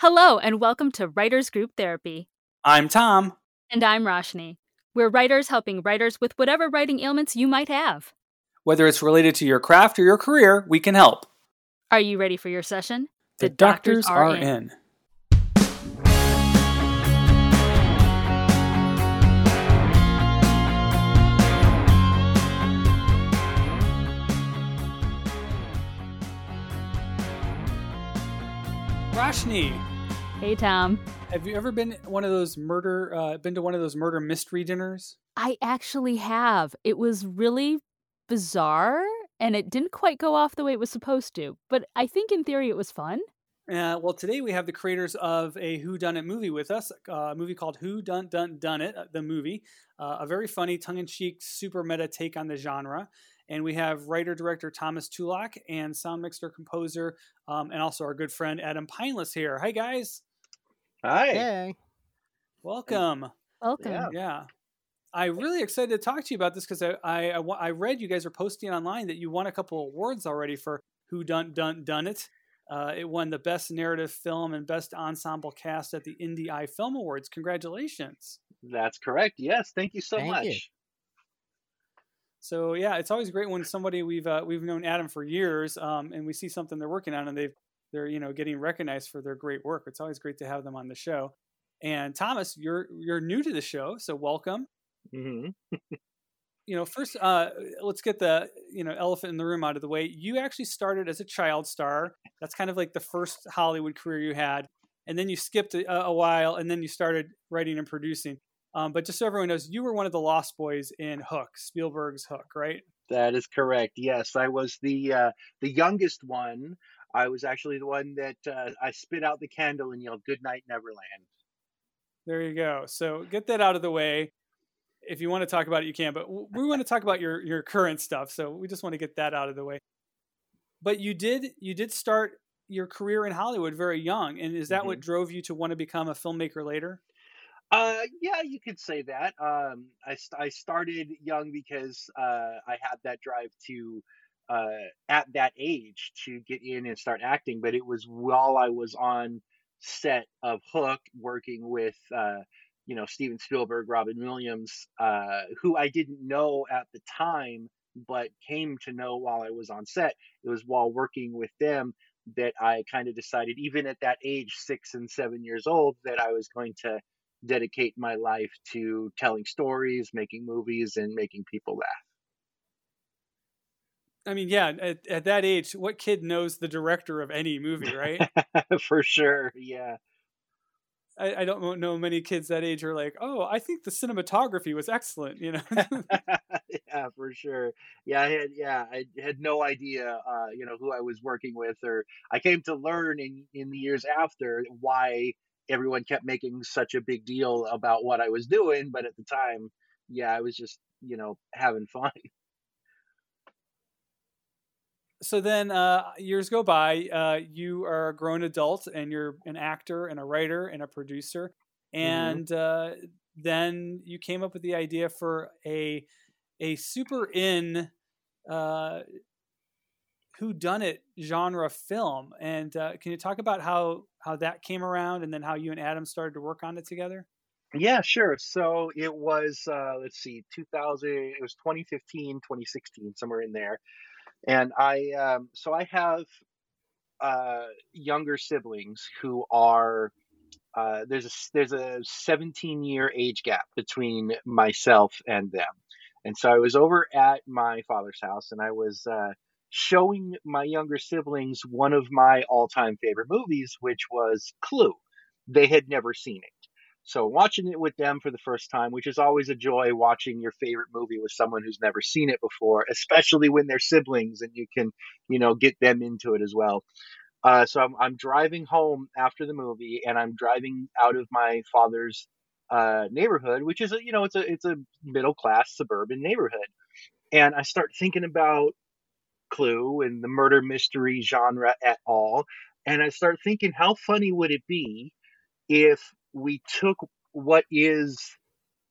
Hello, and welcome to Writers Group Therapy. I'm Tom. And I'm Roshni. We're writers helping writers with whatever writing ailments you might have. Whether it's related to your craft or your career, we can help. Are you ready for your session? The, doctors, are, in. Roshni, Hey, Tom. have you ever been one of those murder? Uh, been to one of those murder mystery dinners? I actually have. It was really bizarre and it didn't quite go off the way it was supposed to, but I think in theory it was fun. Uh, well, today we have the creators of a Who Done It movie with us, uh, a movie called Who Dun Dun Dun It, uh, the movie, uh, a very funny, tongue-in-cheek, super meta take on the genre. And we have writer director Thomas Tulak and sound mixer composer, um, and also our good friend Adam Pineless here. Hi guys, Hi. Hey. welcome. Welcome. Yeah. Yeah. I'm really excited to talk to you about this because I, I, I I read you guys are posting online that you won a couple awards already for Who Dun Dun Dun It. Uh, it won the Best Narrative Film and Best Ensemble Cast at the Indie Eye Film Awards. Congratulations! That's correct. Yes. Thank you so Thank much. you. So yeah, it's always great when somebody we've uh, we've known Adam for years, um, and we see something they're working on, and they've they're you know getting recognized for their great work. It's always great to have them on the show. And Thomas, you're you're new to the show, so welcome. hmm you know, first, uh, let's get the you know elephant in the room out of the way. You actually started as a child star. That's kind of like the first Hollywood career you had, and then you skipped a, a while, and then you started writing and producing. Um, but just so everyone knows, you were one of the Lost Boys in Hook, Spielberg's Hook, right? That is correct. Yes, I was the uh, the youngest one. I was actually the one that uh, I spit out the candle and yelled "Good night, Neverland." There you go. So get that out of the way. If you want to talk about it, you can. But we want to talk about your your current stuff. So we just want to get that out of the way. But you did you did start your career in Hollywood very young, and is that what drove you to want to become a filmmaker later? Uh, yeah, you could say that. Um, I I started young because uh, I had that drive to uh, at that age to get in and start acting. But it was while I was on set of Hook, working with uh, you know Steven Spielberg, Robin Williams, uh, who I didn't know at the time, but came to know while I was on set. It was while working with them that I kind of decided, even at that age, six and seven years old, that I was going to dedicate my life to telling stories, making movies, and making people I mean, yeah, at, at that age, what kid knows the director of any movie, right? For sure. Yeah. I, I don't know many kids that age are like, oh, I think the cinematography was excellent, you know? yeah, for sure. Yeah, I had yeah, I had no idea uh, you know, who I was working with or I came to learn in in the years after why everyone kept making such a big deal about what I was doing, but at the time, yeah, I was just, you know, having fun. So then uh, years go by uh, you are a grown adult and you're an actor and a writer and a producer and uh, then you came up with the idea for a a super in uh, who done it genre film and uh, can you talk about how how that came around and then how you and adam started to work on it together Yeah, sure. So it was, uh, let's see, 2000, it was 2015, 2016, somewhere in there. And I, um, so I have uh, younger siblings who are, uh, there's a, there's a 17 year age gap between myself and them. And so I was over at my father's house and I was uh, showing my younger siblings one of my all time favorite movies, which was Clue. They had never seen it. So watching it with them for the first time, which is always a joy watching your favorite movie with someone who's never seen it before, especially when they're siblings and you can, you know, get them into it as well. Uh, so I'm, I'm driving home after the movie and I'm driving out of my father's uh, neighborhood, which is a, you know, it's a, it's a middle class suburban neighborhood. And I start thinking about Clue and the murder mystery genre at all. And I start thinking, how funny would it be if we took what is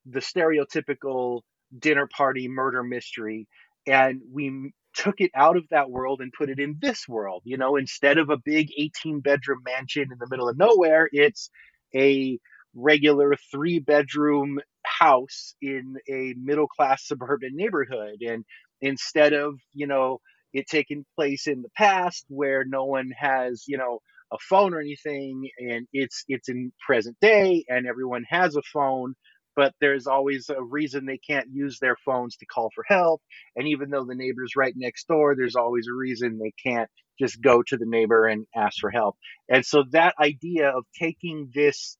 the stereotypical dinner party murder mystery and we took it out of that world and put it in this world. You know, instead of a big 18 bedroom mansion in the middle of nowhere, it's a regular three bedroom house in a middle class suburban neighborhood. And instead of, you know, it taking place in the past where no one has, you know, a phone or anything and it's it's in present day and everyone has a phone but there's always a reason they can't use their phones to call for help. And even though the neighbor's right next door, there's always a reason they can't just go to the neighbor and ask for help. And so that idea of taking this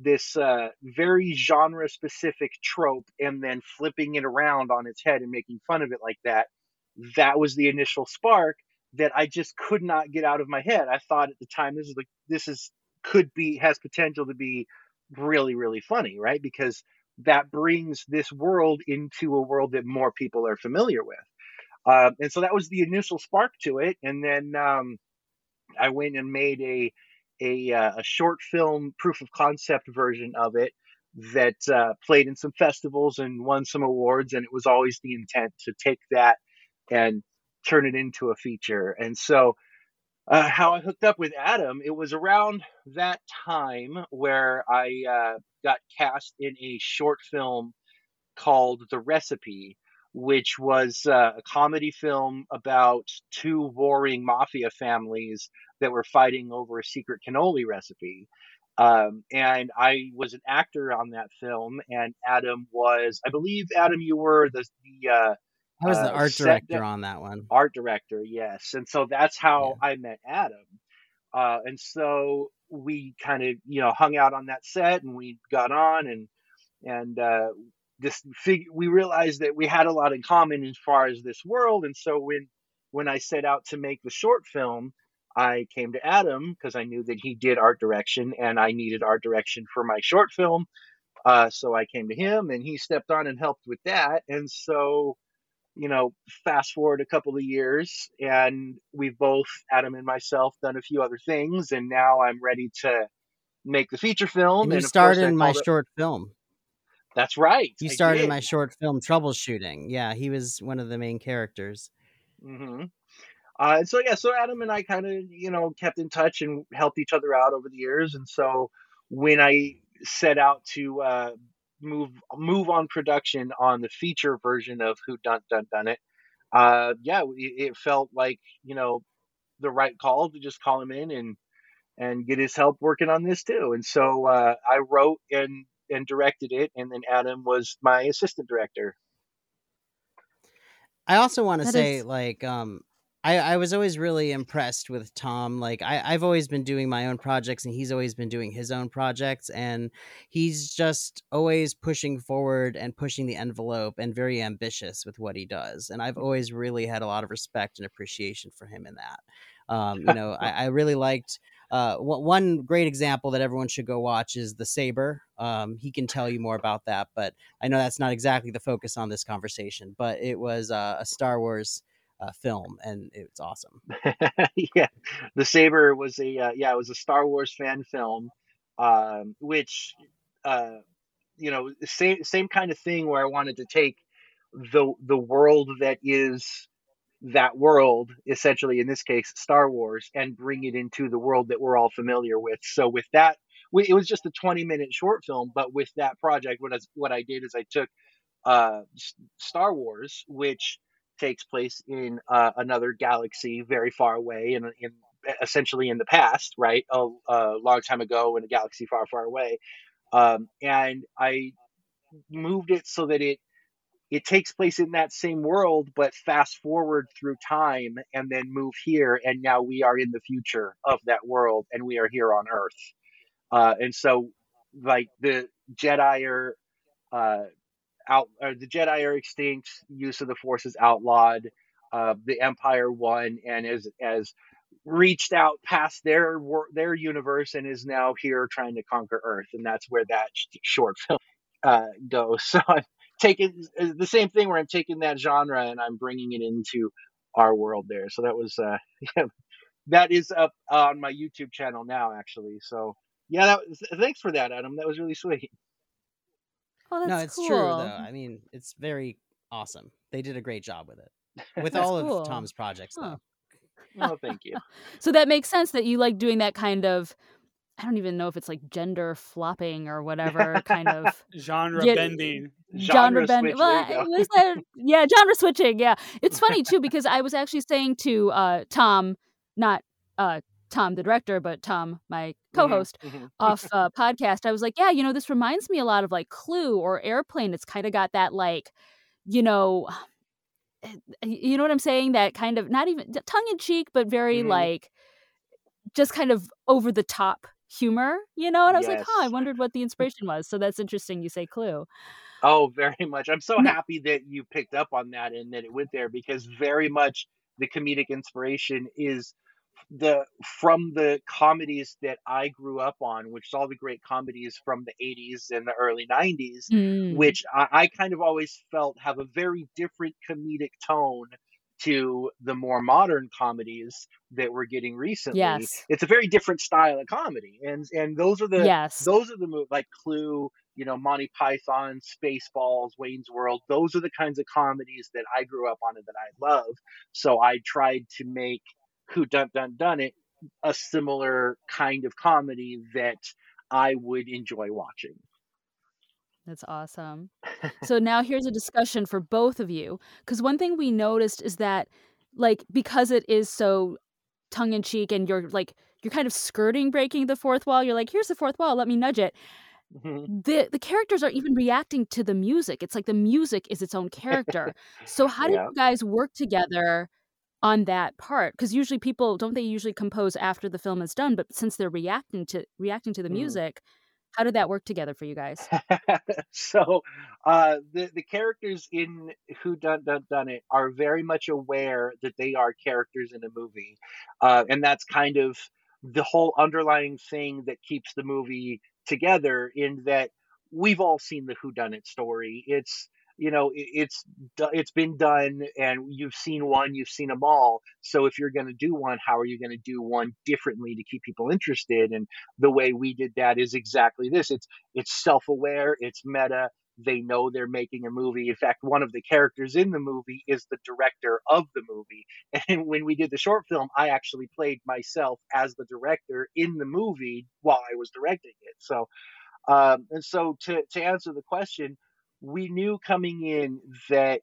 this uh, very genre specific trope and then flipping it around on its head and making fun of it like that that was the initial spark that I just could not get out of my head. I thought at the time this is like this is could be has potential to be really really funny right? Because that brings this world into a world that more people are familiar with. Uh, and so that was the initial spark to it. And then um, i went and made a a, uh, a short film proof of concept version of it that uh, played in some festivals and won some awards. And it was always the intent to take that and turn it into a feature and so uh, how I hooked up with Adam, it was around that time where I uh, got cast in a short film called The Recipe, which was uh, a comedy film about two warring mafia families that were fighting over a secret cannoli recipe. Um, and I was an actor on that film, and Adam was, I believe, Adam, you were the, the uh, I was the uh, art director on that one. Art director, yes. And so that's how yeah. I met Adam. Uh, and so we kind of, you know, hung out on that set and we got on and, and, uh, this fig- we realized that we had a lot in common as far as this world. And so when, when I set out to make the short film, I came to Adam because I knew that he did art direction and I needed art direction for my short film. Uh, so I came to him and he stepped on and helped with that. And so you know, fast forward a couple of years, and we've both, Adam and myself, done a few other things, and now I'm ready to make the feature film. And you and started in my it... short film. That's right. You started in my short film, Troubleshooting. Yeah, he was one of the main characters. Mm-hmm. Uh, and so yeah, so Adam and I kind of you know kept in touch and helped each other out over the years, and so when I set out to uh, move move on production on the feature version of Who Dun Dun Dun It, uh, yeah, it, it felt like you know the right call to just call him in and and get his help working on this too. And so uh, I wrote and and directed it, and then Adam was my assistant director. I also want to say, is... like, um, I, I was always really impressed with Tom. Like I, I've always been doing my own projects and he's always been doing his own projects and he's just always pushing forward and pushing the envelope and very ambitious with what he does. And I've always really had a lot of respect and appreciation for him in that. Um, you know, I, I really liked uh, one great example that everyone should go watch is the saber. Um, he can tell you more about that, but I know that's not exactly the focus on this conversation. But it was uh, a Star Wars uh, film, and it's awesome. yeah, the Saber was a uh, yeah, it was a Star Wars fan film, um, which uh, you know same same kind of thing where I wanted to take the the world that is that world essentially in this case Star Wars and bring it into the world that we're all familiar with. So with that it was just a 20 minute short film but with that project what I, what I did is I took uh, Star Wars which takes place in uh, another galaxy very far away and in, essentially in the past, right? A, a, long time ago in a galaxy far, far away. Um, and I moved it so that it it takes place in that same world, but fast forward through time and then move here. And now we are in the future of that world and we are here on Earth. Uh, and so, like, the Jedi are uh, out the Jedi are extinct. Use of the Force is outlawed. Uh, the Empire won and is as reached out past their their universe and is now here trying to conquer Earth, and that's where that short film uh, goes. So I'm taking uh, the same thing where I'm taking that genre and I'm bringing it into our world there. So that was uh, that is up on my YouTube channel now, actually. So yeah, that was, thanks for that, Adam. That was really sweet. Oh, that's no, it's cool. true though. I mean, it's very awesome. They did a great job with it. with all cool. of Tom's projects, Huh. though. oh, thank you. So that makes sense that you like doing that kind of I don't even know if it's like gender flopping or whatever kind of Genre Yeah, bending. Genre bend- switch, well, there you go. what is that? yeah, genre switching. Yeah, it's funny too because I was actually saying to uh, Tom, not uh, Tom the director, but Tom my co-host Mhm. off uh, podcast. I was like, yeah, you know, this reminds me a lot of like Clue or Airplane. It's kind of got that like, you know. You know what I'm saying? That kind of not even tongue in cheek, but very Mhm. like just kind of over the top humor, you know? And I was like, huh, I wondered what the inspiration was. So that's interesting you say Clue. Oh, very much. I'm so happy that you picked up on that and that it went there because very much the comedic inspiration is the from the comedies that I grew up on, which is all the great comedies from the 80s and the early 90s, Mm. which I, I kind of always felt have a very different comedic tone to the more modern comedies that we're getting recently. Yes. It's a very different style of comedy. And and those are the yes. those are the movies like Clue, you know, Monty Python, Spaceballs, Wayne's World. Those are the kinds of comedies that I grew up on and that I love. So I tried to make Who done Dun Dun It a similar kind of comedy that I would enjoy watching. That's awesome. so now here's a discussion for both of you. Because one thing we noticed is that, like, because it is so tongue in cheek and you're like, you're kind of skirting breaking the fourth wall, you're like, here's the fourth wall, let me nudge it. Mhm. The, the characters are even reacting to the music. It's like the music is its own character. so, how did Yeah. you guys work together on that part? Because usually people don't they usually compose after the film is done, but since they're reacting to reacting to the Mhm. music, how did that work together for you guys? so uh, the the characters in Who done Dun Dun It are very much aware that they are characters in a movie, uh, and that's kind of the whole underlying thing that keeps the movie together. In that we've all seen the Who Done It story. It's you know it's it's been done, and you've seen one, you've seen them all. So if you're going to do one, how are you going to do one differently to keep people interested? And the way we did that is exactly this. It's it's self-aware, it's meta. They know they're making a movie. In fact, one of the characters in the movie is the director of the movie. And when we did the short film, I actually played myself as the director in the movie while I was directing it. So, um, and so to to answer the question, we knew coming in that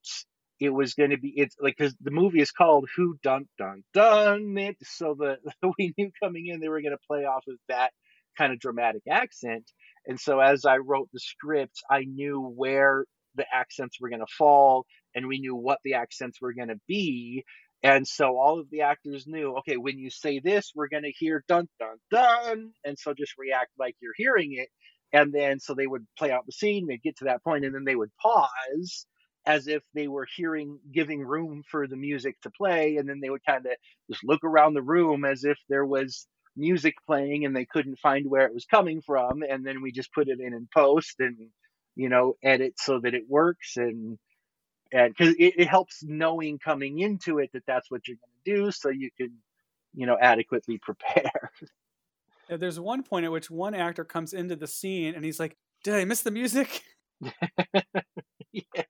it was going to be it's like because the movie is called Who Dun Dun Dun It. So the we knew coming in they were going to play off of that kind of dramatic accent. And so as I wrote the script, I knew where the accents were going to fall and we knew what the accents were going to be. And so all of the actors knew, okay, when you say this, we're going to hear dun dun dun. And so just react like you're hearing it. And then so they would play out the scene, they'd get to that point, and then they would pause as if they were hearing, giving room for the music to play. And then they would kind of just look around the room as if there was music playing and they couldn't find where it was coming from and then we just put it in in post and you know edit so that it works and and because it, it helps knowing coming into it that that's what you're going to do so you can you know adequately prepare There's one point at which one actor comes into the scene and he's like, "Did I miss the music?" yes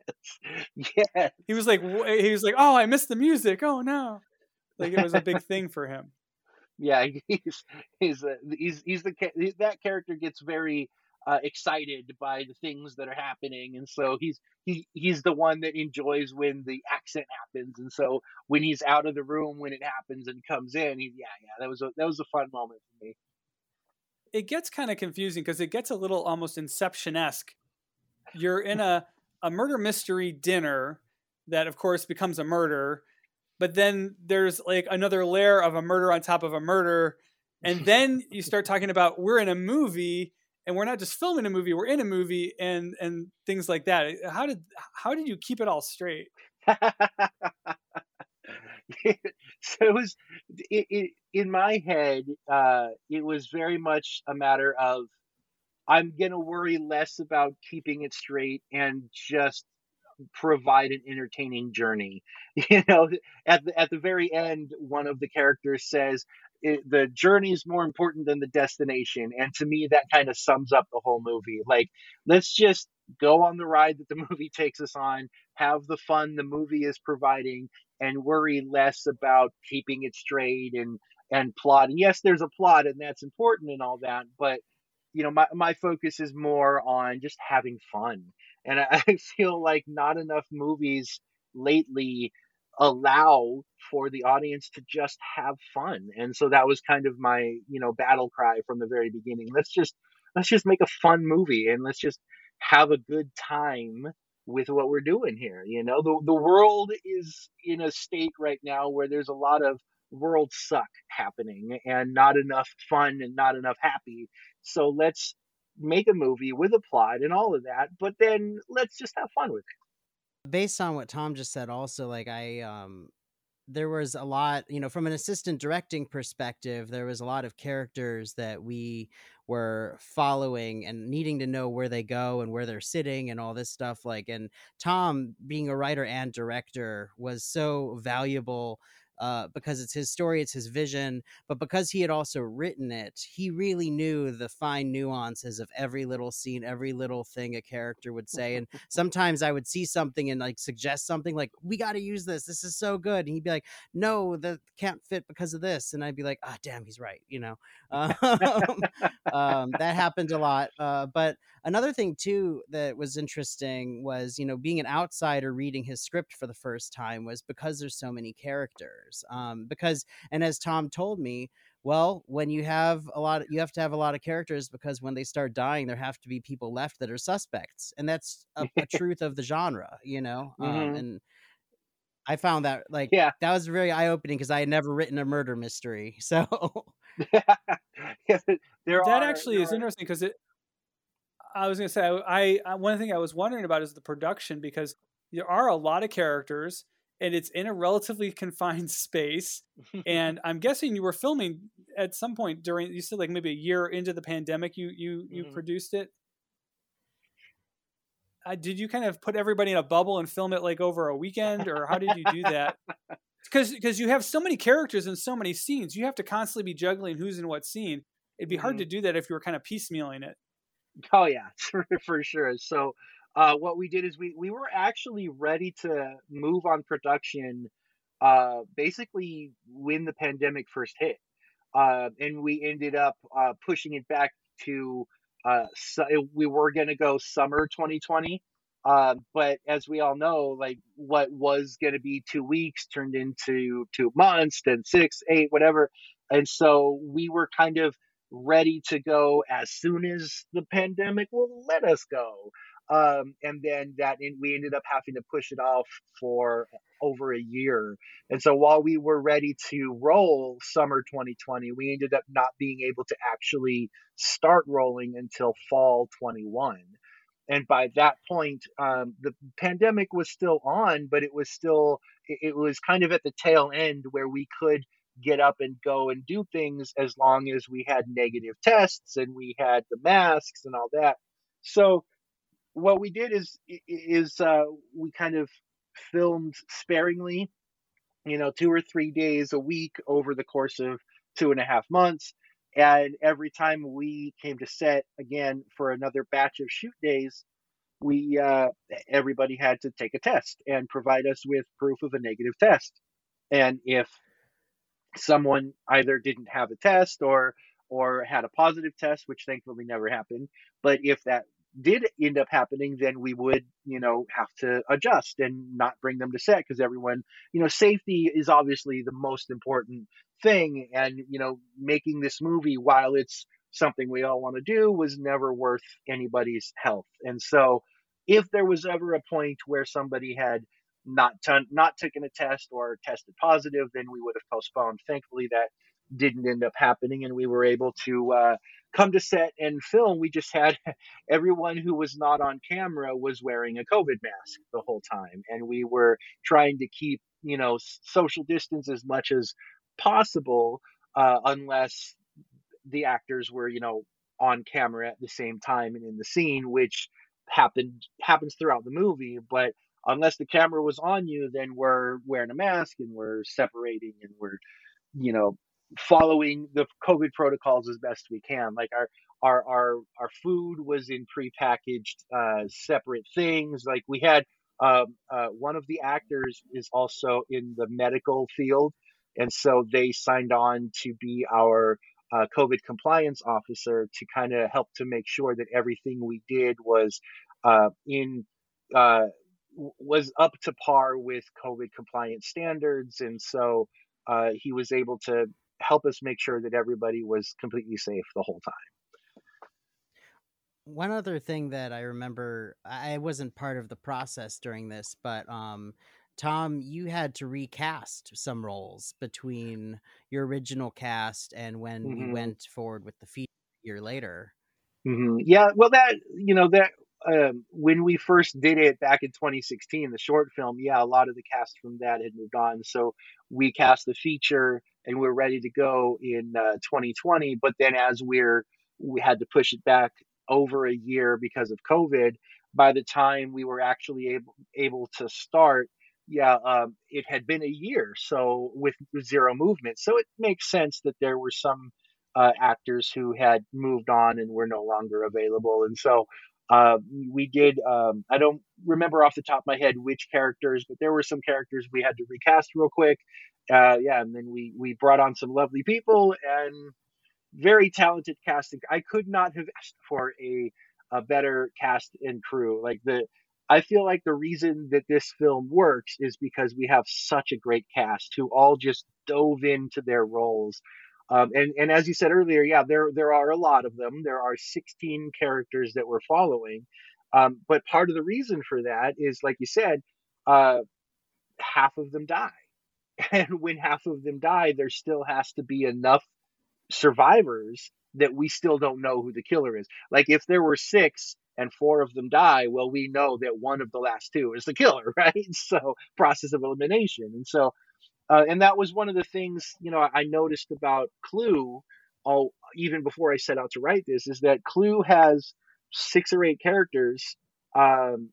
yes He was like, he was like, "Oh, I missed the music. Oh no!" Like it was a big thing for him. yeah he's he's uh, he's he's the ca- he- that character gets very uh, excited by the things that are happening and so he's he he's the one that enjoys when the accent happens and so when he's out of the room when it happens and comes in he yeah yeah that was a that was a fun moment for me It gets kind of confusing because it gets a little almost Inception esque. You're in a a murder mystery dinner that, of course, becomes a murder, but then there's like another layer of a murder on top of a murder, and then you start talking about we're in a movie and we're not just filming a movie we're in a movie and and things like that how did how did you keep it all straight so it was it, it, in my head uh it was very much a matter of i'm gonna worry less about keeping it straight and just provide an entertaining journey. You know at the at the very end one of the characters says the journey is more important than the destination. And to me that kind of sums up the whole movie. Like let's just go on the ride that the movie takes us on have the fun the movie is providing and worry less about keeping it straight and and plot. And yes, there's a plot and that's important and all that, but you know, my my focus is more on just having fun. And I, I feel like not enough movies lately allow for the audience to just have fun. And so that was kind of my, you know, battle cry from the very beginning. Let's just let's just make a fun movie and let's just have a good time with what we're doing here. You know, the the world is in a state right now where there's a lot of world suck happening and not enough fun and not enough happy. So let's make a movie with a plot and all of that, but then let's just have fun with it. Based on what Tom just said also like I um there was a lot, you know, from an assistant directing perspective, there was a lot of characters that we were following and needing to know where they go and where they're sitting and all this stuff. Like, and Tom, being a writer and director, was so valuable uh, because it's his story, it's his vision. But because he had also written it, he really knew the fine nuances of every little scene, every little thing a character would say. And sometimes I would see something and like suggest something like, "We got to use this. This is so good." And he'd be like, "No, that can't fit because of this." And I'd be like, "Ah, oh, damn, he's right." You know, um, um, that happened a lot. Uh, but another thing too that was interesting was you know being an outsider reading his script for the first time was because there's so many characters um, because and as tom told me well when you have a lot of, you have to have a lot of characters because when they start dying there have to be people left that are suspects and that's a, a truth of the genre you know um, mm-hmm. and I found that like yeah. that was very eye opening because I had never written a murder mystery. So yeah, that are, actually is are... interesting because it I was going to say, I, I one thing I was wondering about is the production because there are a lot of characters and it's in a relatively confined space. and I'm guessing you were filming at some point during you said like maybe a year into the pandemic. You you you mm-hmm. produced it. Uh, did you kind of put everybody in a bubble and film it like over a weekend, or how did you do that? Because because you have so many characters and so many scenes, you have to constantly be juggling who's in what scene. It'd be mm-hmm. hard to do that if you were kind of piecemealing it. Oh yeah, for, for sure. So uh, what we did is we we were actually ready to move on production uh, basically when the pandemic first hit, uh, and we ended up uh, pushing it back to uh, so we were going to go summer 2020. Uh, but as we all know, like what was going to be two weeks turned into two months, then six, eight, whatever. And so we were kind of ready to go as soon as the pandemic will let us go. Um, and then that in, we ended up having to push it off for over a year. And so while we were ready to roll summer 2020, we ended up not being able to actually start rolling until fall 21. And by that point, um, the pandemic was still on, but it was still, it, it was kind of at the tail end where we could get up and go and do things as long as we had negative tests and we had the masks and all that. So what we did is is uh, we kind of filmed sparingly, you know, two or three days a week over the course of two and a half months. And every time we came to set again for another batch of shoot days, we uh, everybody had to take a test and provide us with proof of a negative test. And if someone either didn't have a test or or had a positive test, which thankfully never happened. But if that did end up happening, then we would, you know, have to adjust and not bring them to set because everyone, you know, safety is obviously the most important thing. And, you know, making this movie while it's something we all want to do was never worth anybody's health. And so if there was ever a point where somebody had not t- not taken a test or tested positive, then we would have postponed. Thankfully, that didn't end up happening, and we were able to uh, come to set and film. We just had everyone who was not on camera was wearing a COVID mask the whole time, and we were trying to keep you know social distance as much as possible, uh, unless the actors were you know on camera at the same time and in the scene, which happened happens throughout the movie, but unless the camera was on you, then we're wearing a mask and we're separating and we're, you know, following the COVID protocols as best we can. Like our our our our food was in prepackaged uh, separate things. Like we had um, uh, one of the actors is also in the medical field, and so they signed on to be our uh, COVID compliance officer to kind of help to make sure that everything we did was uh, in uh, was up to par with COVID compliance standards, and so uh, he was able to help us make sure that everybody was completely safe the whole time. One other thing that I remember, I wasn't part of the process during this, but um, Tom, you had to recast some roles between your original cast and when mm-hmm. we went forward with the feature year later. Mm-hmm. Yeah, well, that you know that um, when we first did it back in 2016, the short film, yeah, a lot of the cast from that had moved on. So we cast the feature and we are ready to go in uh, 2020. But then as we're we had to push it back over a year because of COVID. By the time we were actually able able to start, yeah, um, it had been a year. So with zero movement, so it makes sense that there were some uh, actors who had moved on and were no longer available. And so uh, we did, um, I don't remember off the top of my head which characters, but there were some characters we had to recast real quick. Uh, yeah, and then we, we brought on some lovely people and very talented casting. I could not have asked for a, a better cast and crew. Like the, I feel like the reason that this film works is because we have such a great cast who all just dove into their roles um, and and as you said earlier, yeah, there there are a lot of them. There are 16 characters that we're following, um, but part of the reason for that is, like you said, uh, half of them die, and when half of them die, there still has to be enough survivors that we still don't know who the killer is. Like if there were six and four of them die, well, we know that one of the last two is the killer, right? So process of elimination, and so uh, and that was one of the things, you know, I noticed about Clue, all, even before I set out to write this, is that Clue has six or eight characters, um,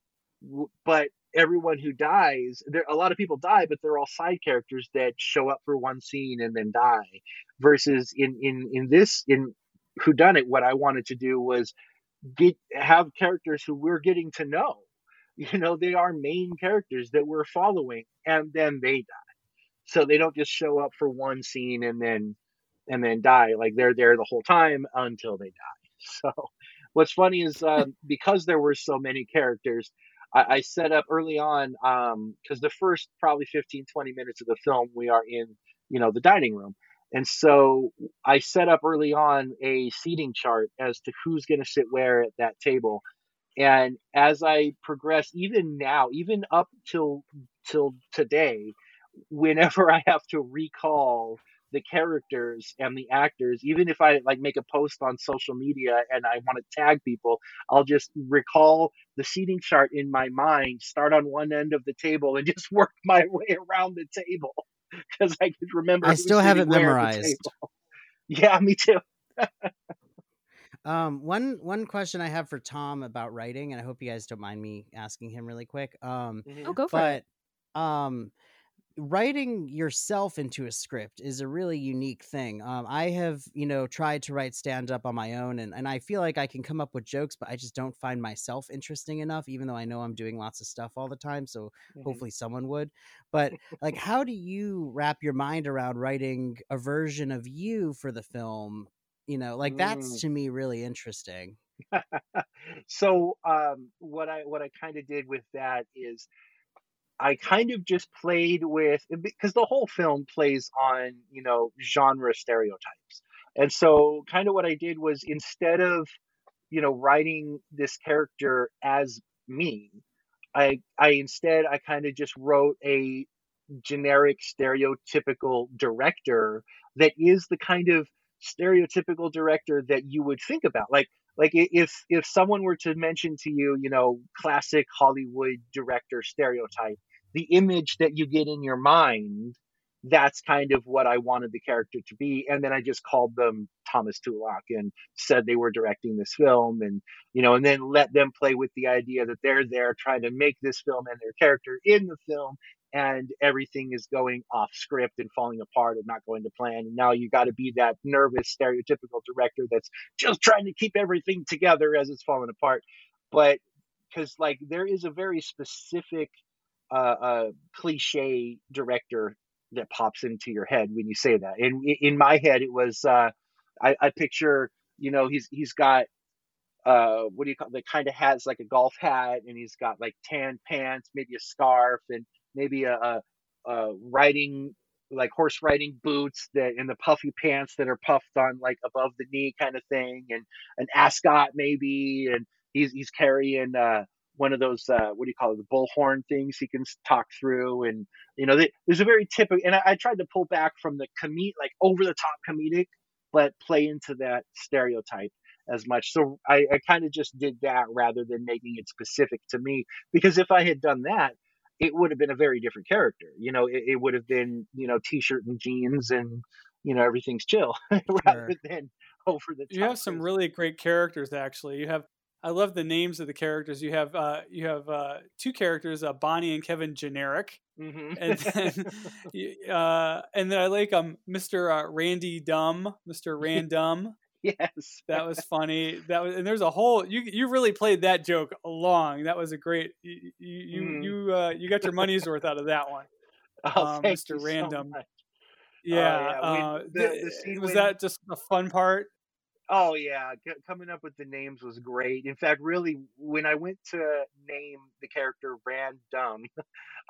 but everyone who dies, there a lot of people die, but they're all side characters that show up for one scene and then die. Versus in in in this in Who Done It, what I wanted to do was get have characters who we're getting to know. You know, they are main characters that we're following, and then they die so they don't just show up for one scene and then and then die like they're there the whole time until they die so what's funny is uh, because there were so many characters I, I set up early on because um, the first probably 15 20 minutes of the film we are in you know the dining room. And so i set up early on a seating chart as to who's going to sit where at that table. And as i progress even now even up till till today whenever I have to recall the characters and the actors, even if I like make a post on social media and I want to tag people, I'll just recall the seating chart in my mind, start on one end of the table and just work my way around the table because I could remember. I still have it memorized. Yeah, me too. um, one one question I have for Tom about writing, and I hope you guys don't mind me asking him really quick. Um, mm-hmm. oh, go for but, it. Um, writing yourself into a script is a really unique thing. Um, I have, you know, tried to write stand up on my own and, and I feel like I can come up with jokes, but I just don't find myself interesting enough, even though I know I'm doing lots of stuff all the time. So mm-hmm. hopefully someone would. But like, how do you wrap your mind around writing a version of you for the film? You know, like that's mm. to me really interesting. so um, what I what I kind of did with that is I kind of just played with because the whole film plays on you know genre stereotypes, and so kind of what I did was instead of you know writing this character as me, I I instead I kind of just wrote a generic stereotypical director that is the kind of stereotypical director that you would think about. Like like if if someone were to mention to you you know classic hollywood director stereotype the image that you get in your mind that's kind of what I wanted the character to be. And then I just called them Thomas Tulak and said they were directing this film and, you know, and then let them play with the idea that they're there trying to make this film and their character in the film and everything is going off script and falling apart and not going to plan. And now you got to be that nervous, stereotypical director that's just trying to keep everything together as it's falling apart. But because like there is a very specific uh, cliche director that pops into your head when you say that. And in my head, it was uh, I, I picture you know he's he's got uh, what do you call? That kind of has like a golf hat, and he's got like tan pants, maybe a scarf, and maybe a, a, a riding like horse riding boots that and the puffy pants that are puffed on like above the knee kind of thing, and an ascot maybe, and he's he's carrying uh, one of those uh, what do you call it the bullhorn things he can talk through and you know they, there's a very typical and I, I, tried to pull back from the comedic like over the top comedic but play into that stereotype as much. So i, I kind of just did that rather than making it specific to me because if i had done that it would have been a very different character you know it, it would have been you know t-shirt and jeans and you know everything's chill rather than over the top you have some really great characters actually. You have I love the names of the characters. You have uh, you have uh, two characters, uh, Bonnie and Kevin generic, mm-hmm. and then uh, and then I like um Mr. Uh, Randy Dumb, Mr. Random. yes, that was funny. That was and there's a whole you you really played that joke along. That was a great you you mm. you uh, you got your money's worth out of that one, oh, um, Mr. Random. So yeah, oh, yeah. the, the was when... that just a fun part? Oh yeah, C- coming up with the names was great. In fact, really, when I went to name the character Random,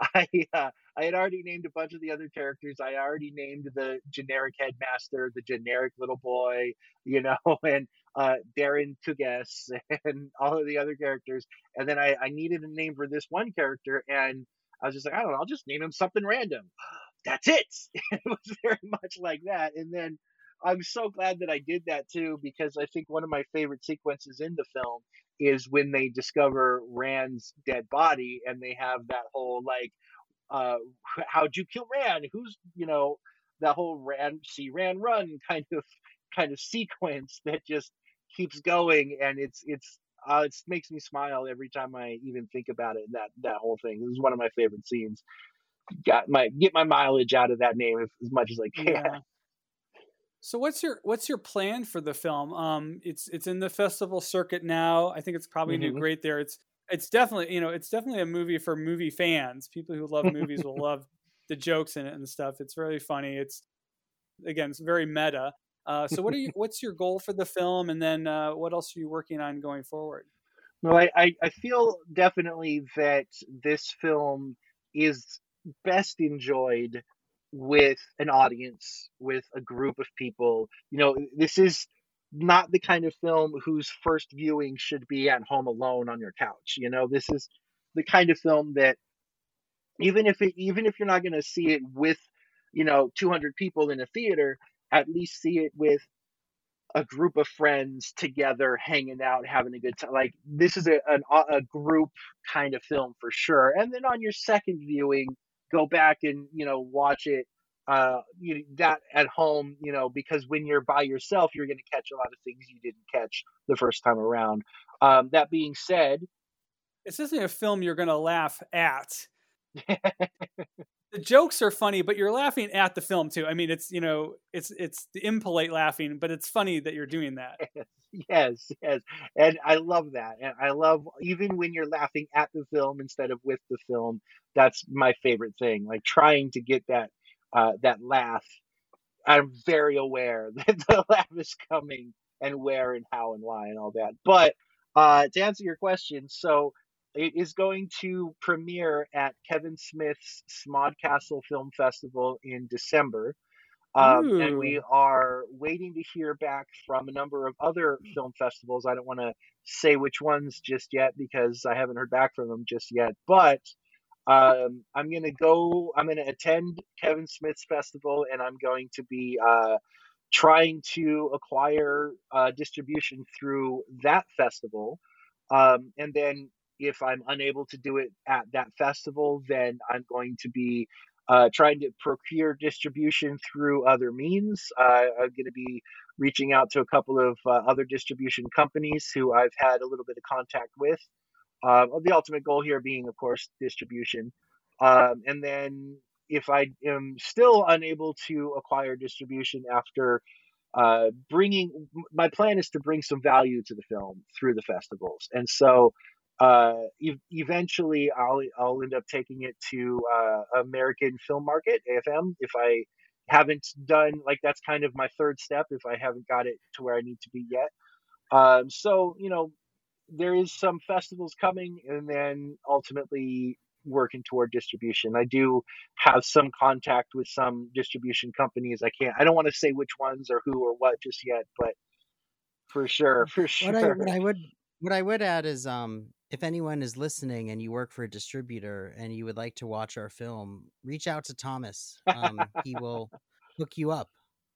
I uh, I had already named a bunch of the other characters. I already named the generic headmaster, the generic little boy, you know, and uh, Darren Tugas and all of the other characters. And then I, I needed a name for this one character, and I was just like, I don't know, I'll just name him something random. That's it. it was very much like that. And then I'm so glad that I did that too because I think one of my favorite sequences in the film is when they discover Rand's dead body and they have that whole like, uh, how'd you kill Rand? Who's you know that whole Rand see Rand run kind of kind of sequence that just keeps going and it's it's uh, it makes me smile every time I even think about it. That that whole thing this is one of my favorite scenes. Got my get my mileage out of that name as, much as I can. Yeah. So what's your what's your plan for the film? Um, it's it's in the festival circuit now. I think it's probably mm-hmm. do great there. It's it's definitely you know it's definitely a movie for movie fans. People who love movies will love the jokes in it and stuff. It's really funny. It's again it's very meta. Uh, so what are you? What's your goal for the film? And then uh, what else are you working on going forward? Well, I, I, I feel definitely that this film is best enjoyed with an audience, with a group of people. You know, this is not the kind of film whose first viewing should be at home alone on your couch. You know, this is the kind of film that even if it even if you're not going to see it with, you know, 200 people in a theater, at least see it with a group of friends together hanging out having a good time like this is a, an, a group kind of film for sure and then on your second viewing go back and you know watch it uh you that at home you know because when you're by yourself you're going to catch a lot of things you didn't catch the first time around. Um that being said this isn't a film you're going to laugh at the jokes are funny but you're laughing at the film too. I mean it's you know it's it's the impolite laughing but it's funny that you're doing that. Yes yes and i love that and i love even when you're laughing at the film instead of with the film that's my favorite thing like trying to get that uh that laugh. I'm very aware that the laugh is coming and where and how and why and all that but uh to answer your question so it is going to premiere at Kevin Smith's Smodcastle Film Festival in December. Um, and we are waiting to hear back from a number of other film festivals. I don't want to say which ones just yet because I haven't heard back from them just yet. But um, I'm going to go, I'm going to attend Kevin Smith's festival and I'm going to be uh, trying to acquire uh, distribution through that festival. Um, and then if I'm unable to do it at that festival, then I'm going to be uh, trying to procure distribution through other means. Uh, I'm going to be reaching out to a couple of uh, other distribution companies who I've had a little bit of contact with. Um, the ultimate goal here being, of course, distribution. Um, and then if I am still unable to acquire distribution after uh, bringing, my plan is to bring some value to the film through the festivals. And so uh, e- eventually I'll I'll end up taking it to uh, American Film Market AFM if I haven't done like that's kind of my third step if I haven't got it to where I need to be yet. Um, so you know there is some festivals coming, and then ultimately working toward distribution. I do have some contact with some distribution companies. I can't. I don't want to say which ones or who or what just yet, but for sure, for sure. What I, what I would what I would add is um if anyone is listening and you work for a distributor and you would like to watch our film, reach out to Thomas. Um, he will hook you up.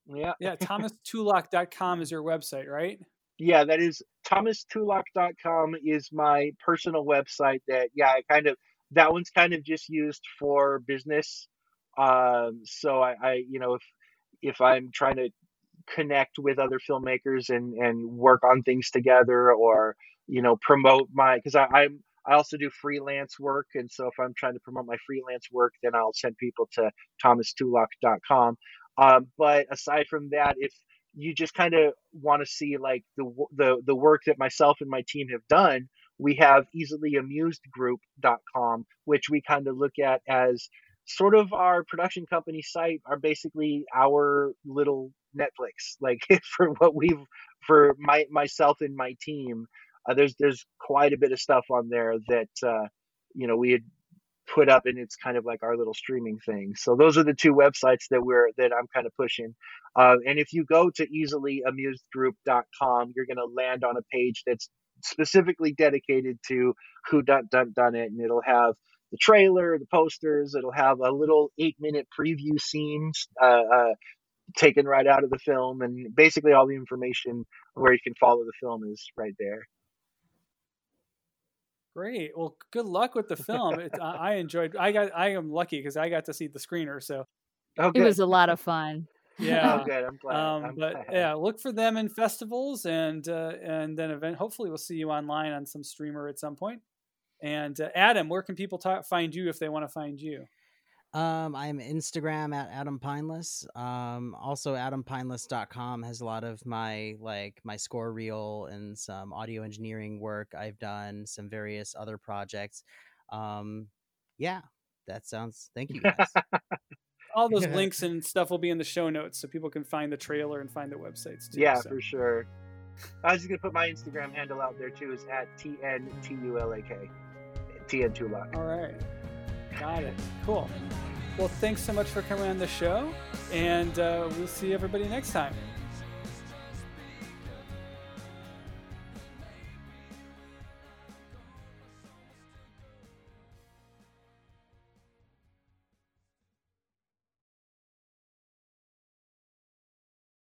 Yeah. Yeah. ThomasTulak.com is your website, right? Yeah, that is ThomasTulak.com is my personal website that, yeah, I kind of, that one's kind of just used for business. Um, so I, I, you know, if, if I'm trying to connect with other filmmakers and, and work on things together or, you know promote my because i'm I also do freelance work, and so if I'm trying to promote my freelance work, then I'll send people to thomastulak.com. Um, but aside from that, if you just kind of want to see like the the the work that myself and my team have done, we have easilyamusedgroup.com, which we kind of look at as sort of our production company site, are basically our little Netflix, like for what we've for my myself and my team uh, there's there's quite a bit of stuff on there that uh, you know we had put up and it's kind of like our little streaming thing. So those are the two websites that we're that i'm kind of pushing. Uh, and if you go to easilyamusedgroup.com you're going to land on a page that's specifically dedicated to Who Dun Dun Dun It. And it'll have the trailer the posters it'll have a little eight minute preview scenes uh, uh, taken right out of the film. And basically all the information where you can follow the film is right there Great. Well, good luck with the film. It, I enjoyed. I got. I am lucky because I got to see the screener. So okay. it was a lot of fun. Yeah. oh, good. I'm glad. Um, I'm but glad. yeah, look for them in festivals and uh, and then event. Hopefully, we'll see you online on some streamer at some point. And uh, Adam, where can people ta- find you if they want to find you? Um, I'm Instagram at Adam Pineless. Um, also adampineless.com has a lot of my like my score reel and some audio engineering work I've done, some various other projects. Um, yeah, that sounds. Thank you guys. All those links and stuff will be in the show notes, so people can find the trailer and find the websites too. Yeah, so. for sure. I was just gonna put my Instagram handle out there too. Is at t n t u l a k, t n tulak. All right. Got it. Cool. Well, thanks so much for coming on the show, and uh, we'll see everybody next time.